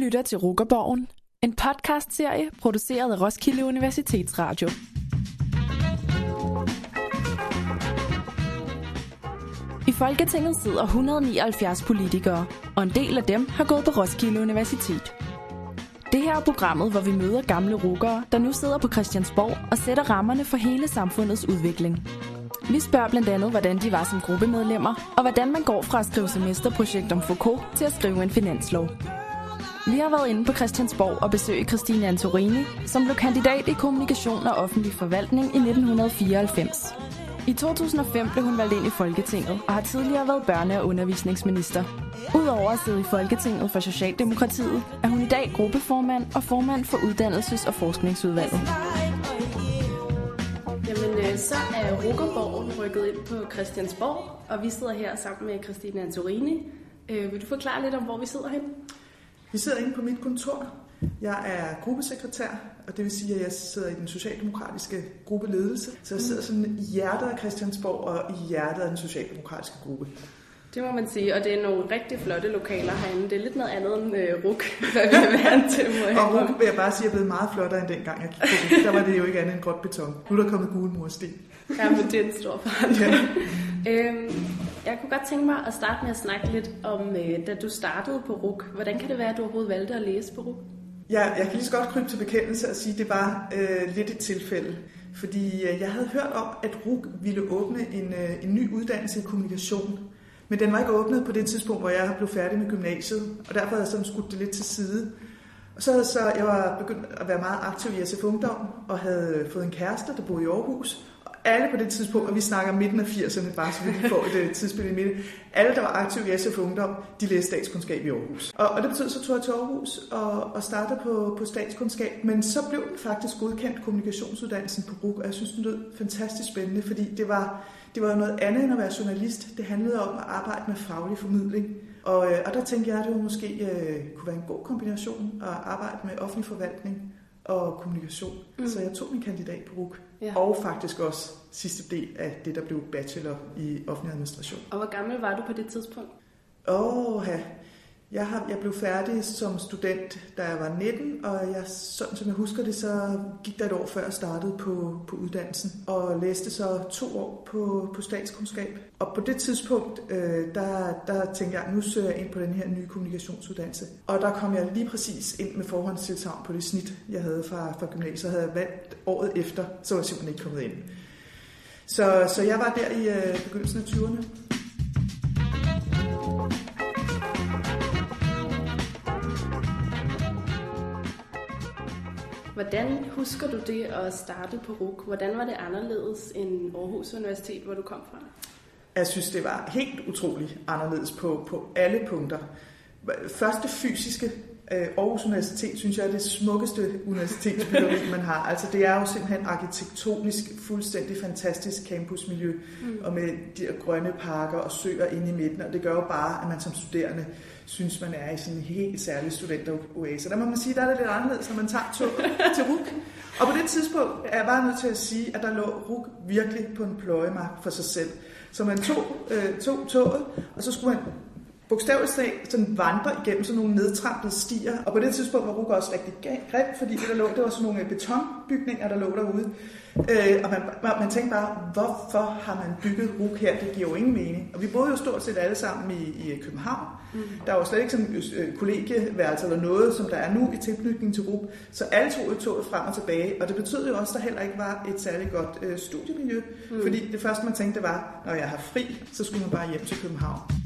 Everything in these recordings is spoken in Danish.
lytter til Rukkerborgen, en podcastserie produceret af Roskilde Universitetsradio. I Folketinget sidder 179 politikere, og en del af dem har gået på Roskilde Universitet. Det her er programmet, hvor vi møder gamle rukkere, der nu sidder på Christiansborg og sætter rammerne for hele samfundets udvikling. Vi spørger blandt andet, hvordan de var som gruppemedlemmer, og hvordan man går fra at skrive semesterprojekt om Foucault til at skrive en finanslov. Vi har været inde på Christiansborg og besøgt Christine Antorini, som blev kandidat i kommunikation og offentlig forvaltning i 1994. I 2005 blev hun valgt ind i Folketinget og har tidligere været børne- og undervisningsminister. Udover at sidde i Folketinget for Socialdemokratiet, er hun i dag gruppeformand og formand for Uddannelses- og Forskningsudvalget. Jamen, øh, så er Rukkerborgen rykket ind på Christiansborg, og vi sidder her sammen med Christine Antorini. Øh, vil du forklare lidt om, hvor vi sidder hen? Vi sidder inde på mit kontor. Jeg er gruppesekretær, og det vil sige, at jeg sidder i den socialdemokratiske gruppeledelse. Så jeg sidder sådan i hjertet af Christiansborg og i hjertet af den socialdemokratiske gruppe. Det må man sige, og det er nogle rigtig flotte lokaler herinde. Det er lidt noget andet end øh, RUK, hvad vi er vant til. Må og RUK vil jeg bare sige er blevet meget flottere end dengang jeg gik på. Der var det jo ikke andet end gråt beton. Nu er der kommet gule mursten. Ja, men det er en stor forandring. Ja. øhm, jeg kunne godt tænke mig at starte med at snakke lidt om, øh, da du startede på RUK. Hvordan kan det være, at du overhovedet valgte at læse på RUK? Ja, jeg kan lige så godt krybe til bekendelse og sige, at det var øh, lidt et tilfælde. Fordi øh, jeg havde hørt om, at RUK ville åbne en, øh, en ny uddannelse i kommunikation. Men den var ikke åbnet på det tidspunkt, hvor jeg blev færdig med gymnasiet, og derfor havde jeg sådan skudt det lidt til side. Og så, så jeg var begyndt at være meget aktiv i SF Ungdom, og havde fået en kæreste, der boede i Aarhus. Alle på det tidspunkt, og vi snakker midten af 80'erne, bare så vi får et tidsspil i midten, alle, der var aktive i SF Ungdom, de læste statskundskab i Aarhus. Og, og det betød, så tog jeg til Aarhus og, og startede på, på statskundskab, men så blev den faktisk godkendt kommunikationsuddannelsen på RUG, og jeg synes, den lød fantastisk spændende, fordi det var det var noget andet end at være journalist. Det handlede om at arbejde med faglig formidling. Og, øh, og der tænkte jeg, at det var måske øh, kunne være en god kombination at arbejde med offentlig forvaltning og kommunikation. Mm. Så jeg tog min kandidat på RUK. Ja. Og faktisk også sidste del af det, der blev bachelor i offentlig administration. Og hvor gammel var du på det tidspunkt? Åh, ja. Jeg, har, jeg blev færdig som student, da jeg var 19, og jeg, sådan som jeg husker det, så gik der et år før jeg startede på, på uddannelsen, og læste så to år på, på statskundskab. Og på det tidspunkt, øh, der, der tænkte jeg, nu søger jeg ind på den her nye kommunikationsuddannelse. Og der kom jeg lige præcis ind med forhåndstilsavn på det snit, jeg havde fra, fra gymnasiet, havde jeg valgt året efter, så var jeg simpelthen ikke kommet ind. Så, så jeg var der i øh, begyndelsen af 20'erne. Hvordan husker du det at starte på RUK? Hvordan var det anderledes end Aarhus Universitet, hvor du kom fra? Jeg synes, det var helt utroligt anderledes på, på alle punkter. Første fysiske Aarhus Universitet, synes jeg, er det smukkeste universitetsbyggeri, man har. Altså, det er jo simpelthen arkitektonisk fuldstændig fantastisk campusmiljø, mm. og med de her grønne parker og søer inde i midten, og det gør jo bare, at man som studerende synes, man er i sådan en helt særlig studenteroase. Der må man sige, der er det lidt anderledes, når man tager tog til RUK. Og på det tidspunkt er jeg bare nødt til at sige, at der lå RUK virkelig på en pløjemark for sig selv. Så man tog, øh, tog toget, og så skulle man bogstaveligt talt sådan vandre igennem sådan nogle nedtrampede stier. Og på det tidspunkt var RUK også rigtig grimt, fordi det, der lå, det var sådan nogle betonbygninger, der lå derude. Øh, og man, man, man tænkte bare, hvorfor har man bygget RUK her? Det giver jo ingen mening. Og vi boede jo stort set alle sammen i, i København. Mm. Der var jo slet ikke sådan øh, kollegieværelse eller noget, som der er nu i tilknytning til RUK. Så alle tog toget frem og tilbage. Og det betød jo også, at der heller ikke var et særligt godt øh, studiemiljø. Mm. Fordi det første, man tænkte, var, når jeg har fri, så skulle man bare hjem til København.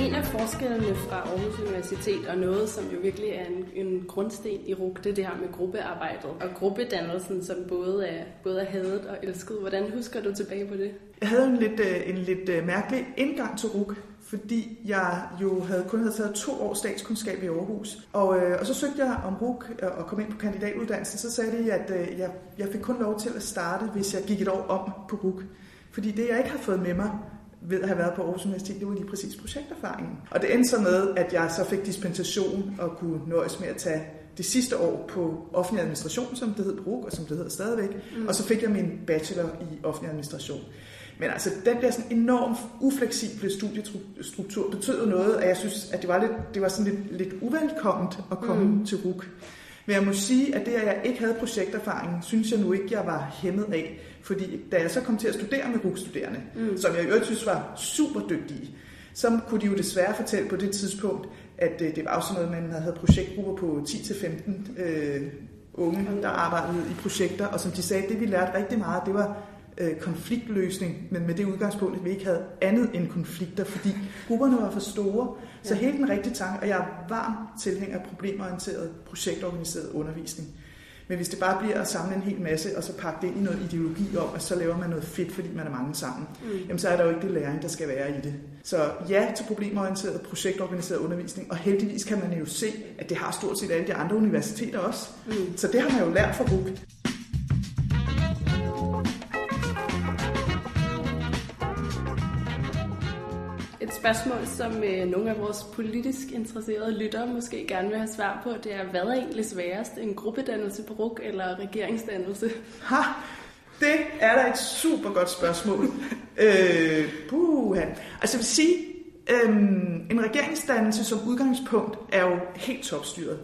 En af forskellene fra Aarhus Universitet, og noget, som jo virkelig er en, en grundsten i RUG, det er det her med gruppearbejdet og gruppedannelsen, som både er, både er hadet og elsket. Hvordan husker du tilbage på det? Jeg havde en lidt, øh, en lidt øh, mærkelig indgang til RUG, fordi jeg jo havde kun havde taget to års statskundskab i Aarhus. Og, øh, og så søgte jeg om RUG og kom ind på kandidatuddannelsen. Så sagde de, at øh, jeg, jeg fik kun lov til at starte, hvis jeg gik et år om på RUG. Fordi det, jeg ikke har fået med mig, ved at have været på Aarhus Universitet, det var lige præcis projekterfaringen. Og det endte så med, at jeg så fik dispensation og kunne nøjes med at tage det sidste år på offentlig administration, som det hed på RUG, og som det hedder stadigvæk. Mm. Og så fik jeg min bachelor i offentlig administration. Men altså, den der sådan enormt ufleksible studiestruktur betød noget, at jeg synes, at det var, lidt, det var sådan lidt, lidt uvelkomment at komme mm. til RUG. Men jeg må sige, at det, at jeg ikke havde projekterfaring, synes jeg nu ikke, jeg var hæmmet af. Fordi da jeg så kom til at studere med RUG-studerende, mm. som jeg jo synes var super dygtige, så kunne de jo desværre fortælle på det tidspunkt, at øh, det var også noget, man havde projektgrupper på 10-15 øh, unge, der arbejdede i projekter, og som de sagde, det vi lærte rigtig meget, det var øh, konfliktløsning, men med det udgangspunkt, at vi ikke havde andet end konflikter, fordi grupperne var for store. Så helt den rigtige tanke, og jeg er varm tilhænger af problemorienteret, projektorganiseret undervisning. Men hvis det bare bliver at samle en hel masse, og så pakke det ind i noget ideologi om, at så laver man noget fedt, fordi man er mange sammen, mm. jamen så er der jo ikke det læring, der skal være i det. Så ja til problemorienteret, projektorganiseret undervisning, og heldigvis kan man jo se, at det har stort set alle de andre universiteter også. Mm. Så det har man jo lært fra RUG. Spørgsmål, som øh, nogle af vores politisk interesserede lyttere måske gerne vil have svar på, det er, hvad er egentlig sværest, en gruppedannelse på RUK eller regeringsdannelse? Ha! Det er da et super godt spørgsmål. øh, puha. Altså jeg vil sige, øh, en regeringsdannelse som udgangspunkt er jo helt topstyret.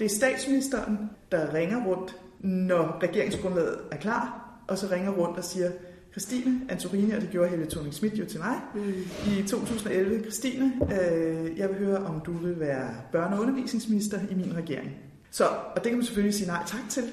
Det er statsministeren, der ringer rundt, når regeringsgrundlaget er klar, og så ringer rundt og siger, Christine Antorini, og det gjorde Helle thorning Schmidt jo til mig mm. i 2011. Christine, øh, jeg vil høre, om du vil være børne- og undervisningsminister i min regering. Så, og det kan man selvfølgelig sige nej tak til,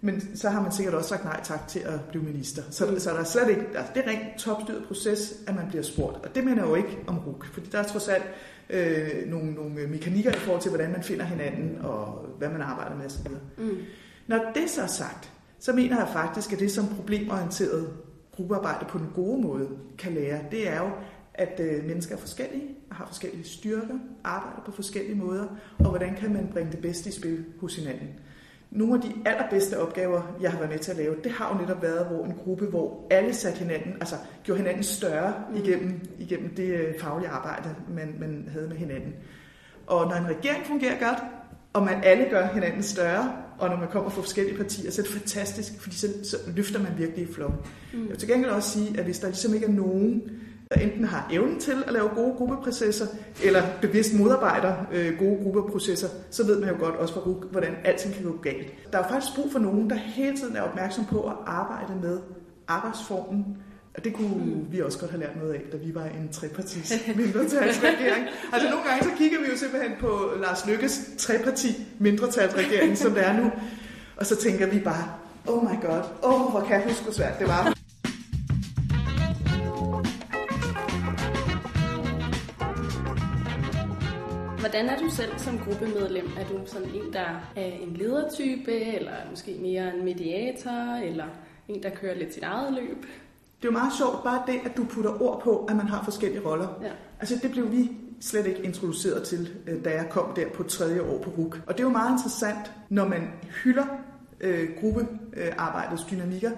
men så har man sikkert også sagt nej tak til at blive minister. Så, mm. så der er slet ikke, altså, det er rent topstyret proces, at man bliver spurgt. Og det mener jeg jo ikke om RUK, fordi der er trods alt øh, nogle, nogle mekanikker i forhold til, hvordan man finder hinanden, og hvad man arbejder med osv. Mm. Når det så er sagt, så mener jeg faktisk, at det som problemorienteret gruppearbejde på den gode måde kan lære, det er jo, at øh, mennesker er forskellige og har forskellige styrker, arbejder på forskellige måder, og hvordan kan man bringe det bedste i spil hos hinanden. Nogle af de allerbedste opgaver, jeg har været med til at lave, det har jo netop været hvor en gruppe, hvor alle satte hinanden, altså gjorde hinanden større igennem, igennem det øh, faglige arbejde, man, man havde med hinanden. Og når en regering fungerer godt, og man alle gør hinanden større, og når man kommer fra forskellige partier, så er det fantastisk, fordi så, så løfter man virkelig i flok. Mm. Jeg vil til gengæld også sige, at hvis der ligesom ikke er nogen, der enten har evnen til at lave gode gruppeprocesser, eller bevidst modarbejder øh, gode gruppeprocesser, så ved man jo godt også hvordan alting kan gå galt. Der er jo faktisk brug for nogen, der hele tiden er opmærksom på at arbejde med arbejdsformen, og det kunne mm. vi også godt have lært noget af, da vi var en trepartis mindretalsregering. altså nogle gange så kigger vi jo simpelthen på Lars Lykkes treparti mindretalsregering, som det er nu. Og så tænker vi bare, oh my god, oh, hvor kan jeg huske, hvor svært det var. Hvordan er du selv som gruppemedlem? Er du sådan en, der er en ledertype, eller måske mere en mediator, eller en, der kører lidt sit eget løb? Det er jo meget sjovt, bare det, at du putter ord på, at man har forskellige roller. Ja. Altså det blev vi slet ikke introduceret til, øh, da jeg kom der på tredje år på RUK. Og det er jo meget interessant, når man hylder øh, gruppearbejdets dynamikker,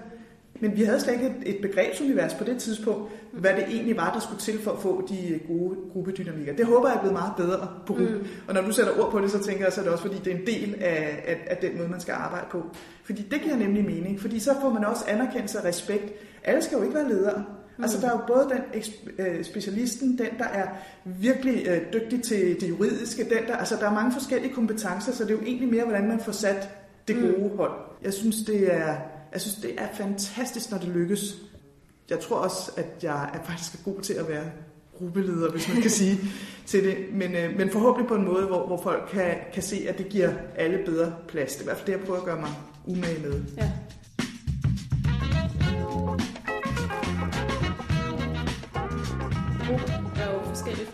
men vi havde slet ikke et, et begrebsunivers på det tidspunkt, hvad det egentlig var, der skulle til for at få de gode gruppedynamikker. Det håber jeg er blevet meget bedre på. Mm. Og når du sætter ord på det, så tænker jeg, så er det også fordi, det er en del af, af, af den måde, man skal arbejde på. Fordi det giver nemlig mening, fordi så får man også anerkendelse og respekt alle skal jo ikke være ledere. Mm. Altså der er jo både den øh, specialisten, den der er virkelig øh, dygtig til det juridiske, den der, altså der er mange forskellige kompetencer, så det er jo egentlig mere, hvordan man får sat det mm. gode hold. Jeg synes, det er, jeg synes, det er fantastisk, når det lykkes. Jeg tror også, at jeg er faktisk god til at være gruppeleder, hvis man kan sige til det. Men, øh, men forhåbentlig på en måde, hvor, hvor folk kan, kan se, at det giver alle bedre plads. Det er i hvert fald det, jeg prøver at gøre mig umage med. Ja.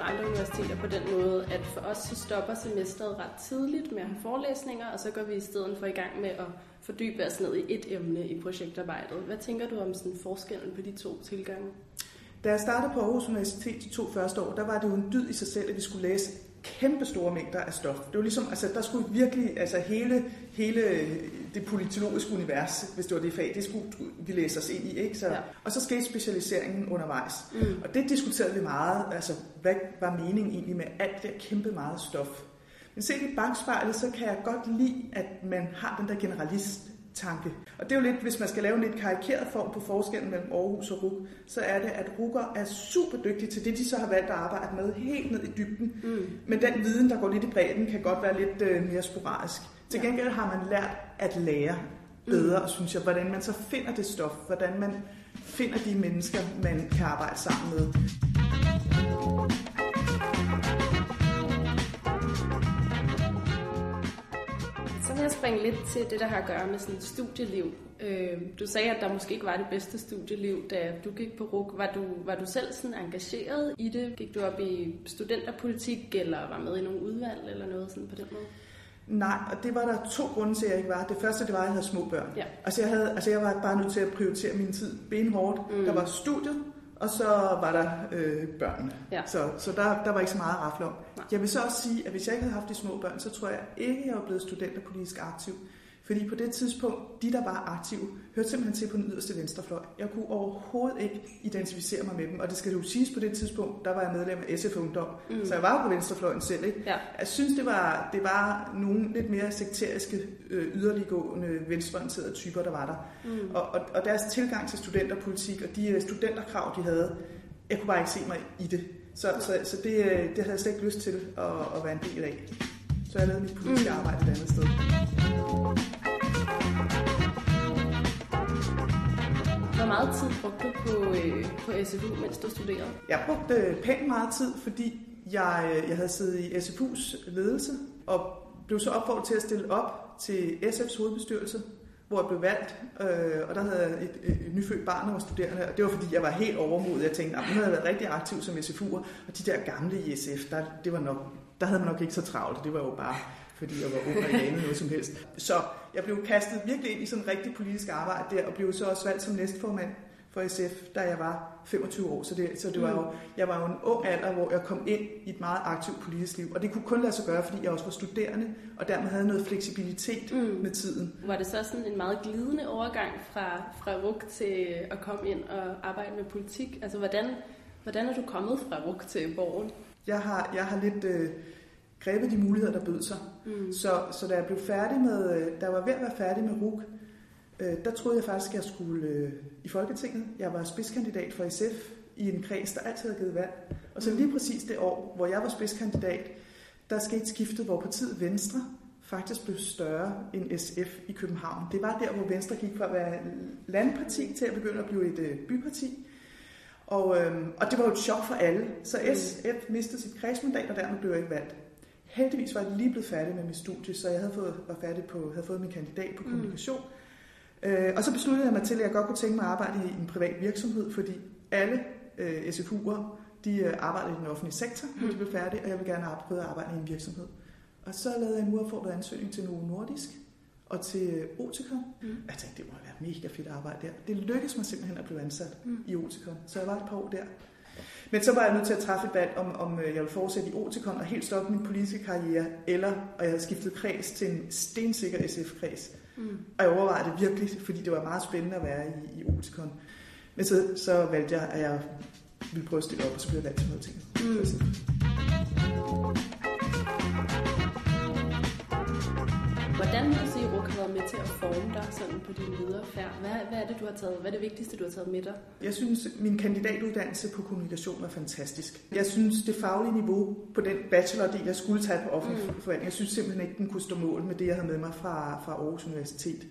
Andre universiteter på den måde, at for os så stopper semesteret ret tidligt med at have forelæsninger, og så går vi i stedet for i gang med at fordybe os ned i et emne i projektarbejdet. Hvad tænker du om sådan forskellen på de to tilgange? Da jeg startede på Aarhus Universitet de to første år, der var det jo en dyd i sig selv, at vi skulle læse kæmpe store mængder af stof. Det var ligesom, altså der skulle virkelig, altså hele, hele det politologiske univers, hvis det var det fag, det skulle vi læse os ind i, ikke? Så, ja. Og så skete specialiseringen undervejs. Mm. Og det diskuterede vi meget, altså hvad var meningen egentlig med alt det kæmpe meget stof. Men set i bagspejlet, så kan jeg godt lide, at man har den der generalist tanke. Og det er jo lidt, hvis man skal lave en lidt karikeret form på forskellen mellem Aarhus og RUK, så er det, at rukker er super dygtige til det, de så har valgt at arbejde med helt ned i dybden. Mm. Men den viden, der går lidt i bredden, kan godt være lidt øh, mere sporadisk. Til gengæld har man lært at lære bedre, mm. synes jeg, hvordan man så finder det stof, hvordan man finder de mennesker, man kan arbejde sammen med. Så vil jeg springe lidt til det, der har at gøre med sådan et studieliv. Øh, du sagde, at der måske ikke var det bedste studieliv, da du gik på RUK. Var du, var du selv sådan engageret i det? Gik du op i studenterpolitik, eller var med i nogle udvalg, eller noget sådan på den måde? Nej, og det var der to grunde til, at jeg ikke var. Det første, det var, at jeg havde små børn. Ja. Altså, jeg, havde, altså, jeg var bare nødt til at prioritere min tid benhårdt. Mm. Der var studiet, og så var der øh, børnene. Ja. Så, så der, der var ikke så meget at rafle om. Nej. Jeg vil så også sige, at hvis jeg ikke havde haft de små børn, så tror jeg ikke, jeg var blevet studenterpolitisk aktiv. Fordi på det tidspunkt, de der var aktive, hørte simpelthen til på den yderste venstrefløj. Jeg kunne overhovedet ikke identificere mig med dem. Og det skal jo siges på det tidspunkt, der var jeg medlem af SF Ungdom. Mm. Så jeg var jo på venstrefløjen selv. Ikke? Ja. Jeg synes, det var, det var nogle lidt mere sekteriske, øh, yderliggående, venstreorienterede typer, der var der. Mm. Og, og, og deres tilgang til studenterpolitik og de øh, studenterkrav, de havde, jeg kunne bare ikke se mig i det. Så, så, så det, øh, det havde jeg slet ikke lyst til at, at være en del af. Så jeg lavede mit politiske mm. arbejde et andet sted. Hvor meget tid brugte du på, øh, på SFU, mens du studerede? Jeg brugte øh, pænt meget tid, fordi jeg, øh, jeg havde siddet i SFU's ledelse og blev så opfordret til at stille op til SF's hovedbestyrelse, hvor jeg blev valgt, øh, og der havde jeg et, et, et nyfødt barn, der var studerende, og det var fordi, jeg var helt overmodet. Jeg tænkte, at nu havde jeg været rigtig aktiv som SFU'er, og de der gamle i SF, der, det var nok, der havde man nok ikke så travlt. Det var jo bare fordi jeg var ung og ikke anede noget som helst. Så jeg blev kastet virkelig ind i sådan rigtig politisk arbejde der, og blev så også valgt som næstformand for SF, da jeg var 25 år. Så det, så det var jo, jeg var jo en ung alder, hvor jeg kom ind i et meget aktivt politisk liv. Og det kunne kun lade sig gøre, fordi jeg også var studerende, og dermed havde noget fleksibilitet mm. med tiden. Var det så sådan en meget glidende overgang fra, fra RUK til at komme ind og arbejde med politik? Altså, hvordan, hvordan er du kommet fra RUK til Borgen? Jeg har, jeg har lidt... Øh, grebet de muligheder, der bød sig. Mm. Så, så da jeg blev færdig med, øh, jeg var ved at være færdig med RUK, øh, der troede jeg faktisk, at jeg skulle øh, i Folketinget. Jeg var spidskandidat for SF i en kreds, der altid havde givet valg. Og så lige præcis det år, hvor jeg var spidskandidat, der skete skiftet, hvor partiet Venstre faktisk blev større end SF i København. Det var der, hvor Venstre gik fra at være landparti til at begynde at blive et øh, byparti. Og, øhm, og det var jo et chok for alle. Så SF mistede sit kredsmandat, og dermed blev jeg ikke valgt. Heldigvis var jeg lige blevet færdig med mit studie, så jeg havde fået, var færdig på, havde fået min kandidat på mm. kommunikation. Mm. Øh, og så besluttede jeg mig til, at jeg godt kunne tænke mig at arbejde i en privat virksomhed, fordi alle øh, SFU'er, de øh, arbejder i den offentlige sektor, når de blev færdige, og jeg vil gerne prøve at arbejde i en virksomhed. Og så lavede jeg en uaffordret ansøgning til Novo Nordisk og til øh, Oticon. Mm. Jeg tænkte, det må være mega fedt arbejde der. Det lykkedes mig simpelthen at blive ansat mm. i Oticon, så jeg var et par år der. Men så var jeg nødt til at træffe et valg, om, om øh, jeg ville fortsætte i Oticon og helt stoppe min politiske karriere, eller og jeg havde skiftet kreds til en stensikker SF-kreds. Mm. Og jeg overvejede det virkelig, fordi det var meget spændende at være i, i Oticon. Men så, så valgte jeg, at jeg ville prøve at stille op, og så blev jeg valgt til noget ting. Mm. Været til at forme dig sådan på din videre færd? Hvad, hvad er det, du har taget? Hvad er det vigtigste, du har taget med dig? Jeg synes, min kandidatuddannelse på kommunikation var fantastisk. Jeg synes, det faglige niveau på den bachelordel, jeg skulle tage på offentlig mm. forvaltning, jeg synes simpelthen ikke, den kunne stå mål med det, jeg havde med mig fra, fra Aarhus Universitet.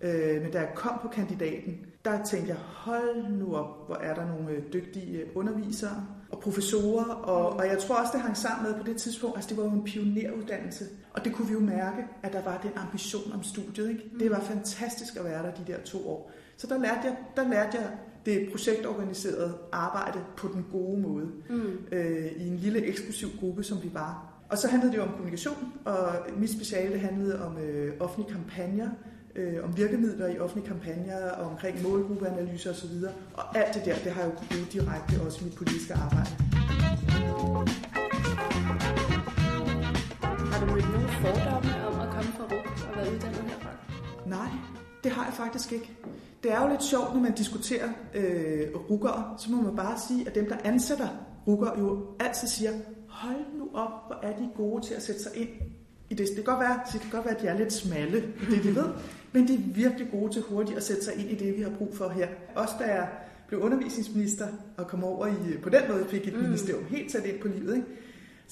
Øh, men da jeg kom på kandidaten, der tænkte jeg, hold nu op, hvor er der nogle øh, dygtige øh, undervisere og professorer, og, og jeg tror også, det hang sammen med på det tidspunkt, altså det var jo en pioneruddannelse, og det kunne vi jo mærke, at der var den ambition om studiet. Ikke? Det var fantastisk at være der de der to år. Så der lærte jeg, der lærte jeg det projektorganiserede arbejde på den gode måde, mm. øh, i en lille eksklusiv gruppe, som vi var. Og så handlede det jo om kommunikation, og mit speciale handlede om øh, offentlige kampagner, øh, om virkemidler i offentlige kampagner, og omkring målgruppeanalyser osv. Og alt det der, det har jeg jo brugt direkte også i mit politiske arbejde. Har du mødt nogle fordomme om at komme fra RUG og være uddannet herfra? Nej, det har jeg faktisk ikke. Det er jo lidt sjovt, når man diskuterer øh, ruggere, så må man bare sige, at dem, der ansætter ruggere, jo altid siger, hold nu op, hvor er de gode til at sætte sig ind i det. Det kan godt være, det kan godt være at de er lidt smalle i det, de ved, men de er virkelig gode til hurtigt at sætte sig ind i det, vi har brug for her. Også da jeg blev undervisningsminister og kom over i, på den måde fik et mm. ministerium helt sat ind på livet, ikke?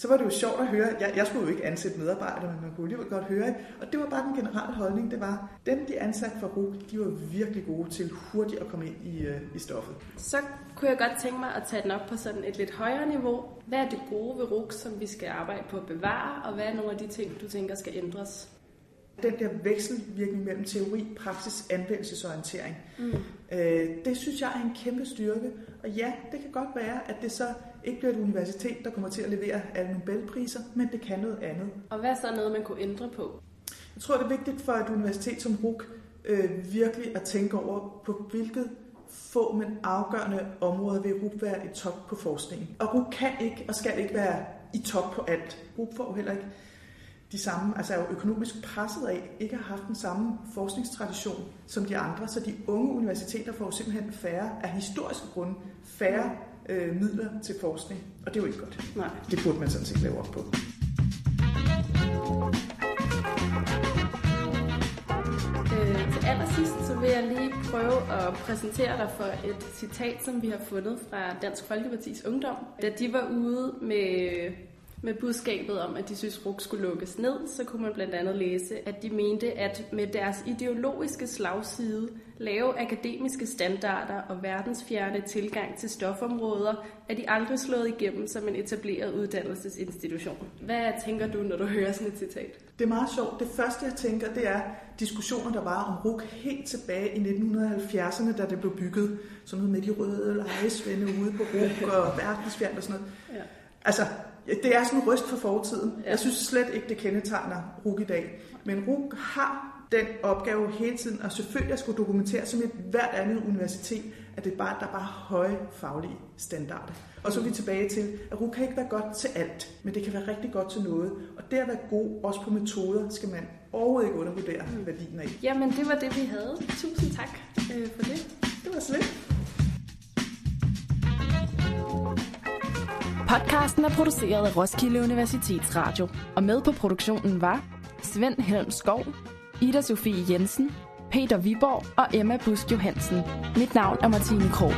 Så var det jo sjovt at høre. Jeg, jeg skulle jo ikke ansætte medarbejdere, men man kunne alligevel godt høre. Og det var bare den generelle holdning, det var, dem de ansatte for RUG, de var virkelig gode til hurtigt at komme ind i, uh, i stoffet. Så kunne jeg godt tænke mig at tage den op på sådan et lidt højere niveau. Hvad er det gode ved RUG, som vi skal arbejde på at bevare, og hvad er nogle af de ting, du tænker skal ændres? den der vekselvirkning mellem teori, praksis, anvendelsesorientering. Mm. Øh, det synes jeg er en kæmpe styrke. Og ja, det kan godt være, at det så ikke bliver et universitet, der kommer til at levere alle Nobelpriser, men det kan noget andet. Og hvad er så noget, man kunne ændre på? Jeg tror, det er vigtigt for et universitet som RUK øh, virkelig at tænke over, på hvilket få, men afgørende områder vil RUK være i top på forskningen. Og RUK kan ikke og skal ikke være i top på alt. RUK får heller ikke de samme, altså er jo økonomisk presset af, ikke har haft den samme forskningstradition som de andre, så de unge universiteter får simpelthen færre, af historiske grunde, færre øh, midler til forskning. Og det er jo ikke godt. Nej. Det burde man sådan set lave op på. Øh, til allersidst så vil jeg lige prøve at præsentere dig for et citat, som vi har fundet fra Dansk Folkepartis Ungdom. Da de var ude med med budskabet om, at de synes, RUG skulle lukkes ned, så kunne man blandt andet læse, at de mente, at med deres ideologiske slagside, lave akademiske standarder og verdensfjerne tilgang til stofområder, er de aldrig slået igennem som en etableret uddannelsesinstitution. Hvad tænker du, når du hører sådan et citat? Det er meget sjovt. Det første, jeg tænker, det er diskussioner, der var om RUG helt tilbage i 1970'erne, da det blev bygget. Sådan noget med de røde lejesvende ude på RUG og verdensfjern og sådan noget. Ja. Altså, det er sådan en ryst for fortiden. Ja. Jeg synes slet ikke, det kendetegner RUG i dag. Men RUG har den opgave hele tiden, og selvfølgelig at skulle dokumentere som et hvert andet universitet, at det bare, der er bare høje faglige standarder. Og så er vi tilbage til, at RUG kan ikke være godt til alt, men det kan være rigtig godt til noget. Og det at være god, også på metoder, skal man overhovedet ikke undervurdere mm. værdien af. Jamen, det var det, vi havde. Tusind tak øh, for det. Det var slet. Podcasten er produceret af Roskilde Universitets Radio, og med på produktionen var Svend Helm Skov, Ida Sofie Jensen, Peter Viborg og Emma Busk Johansen. Mit navn er Martine Krog.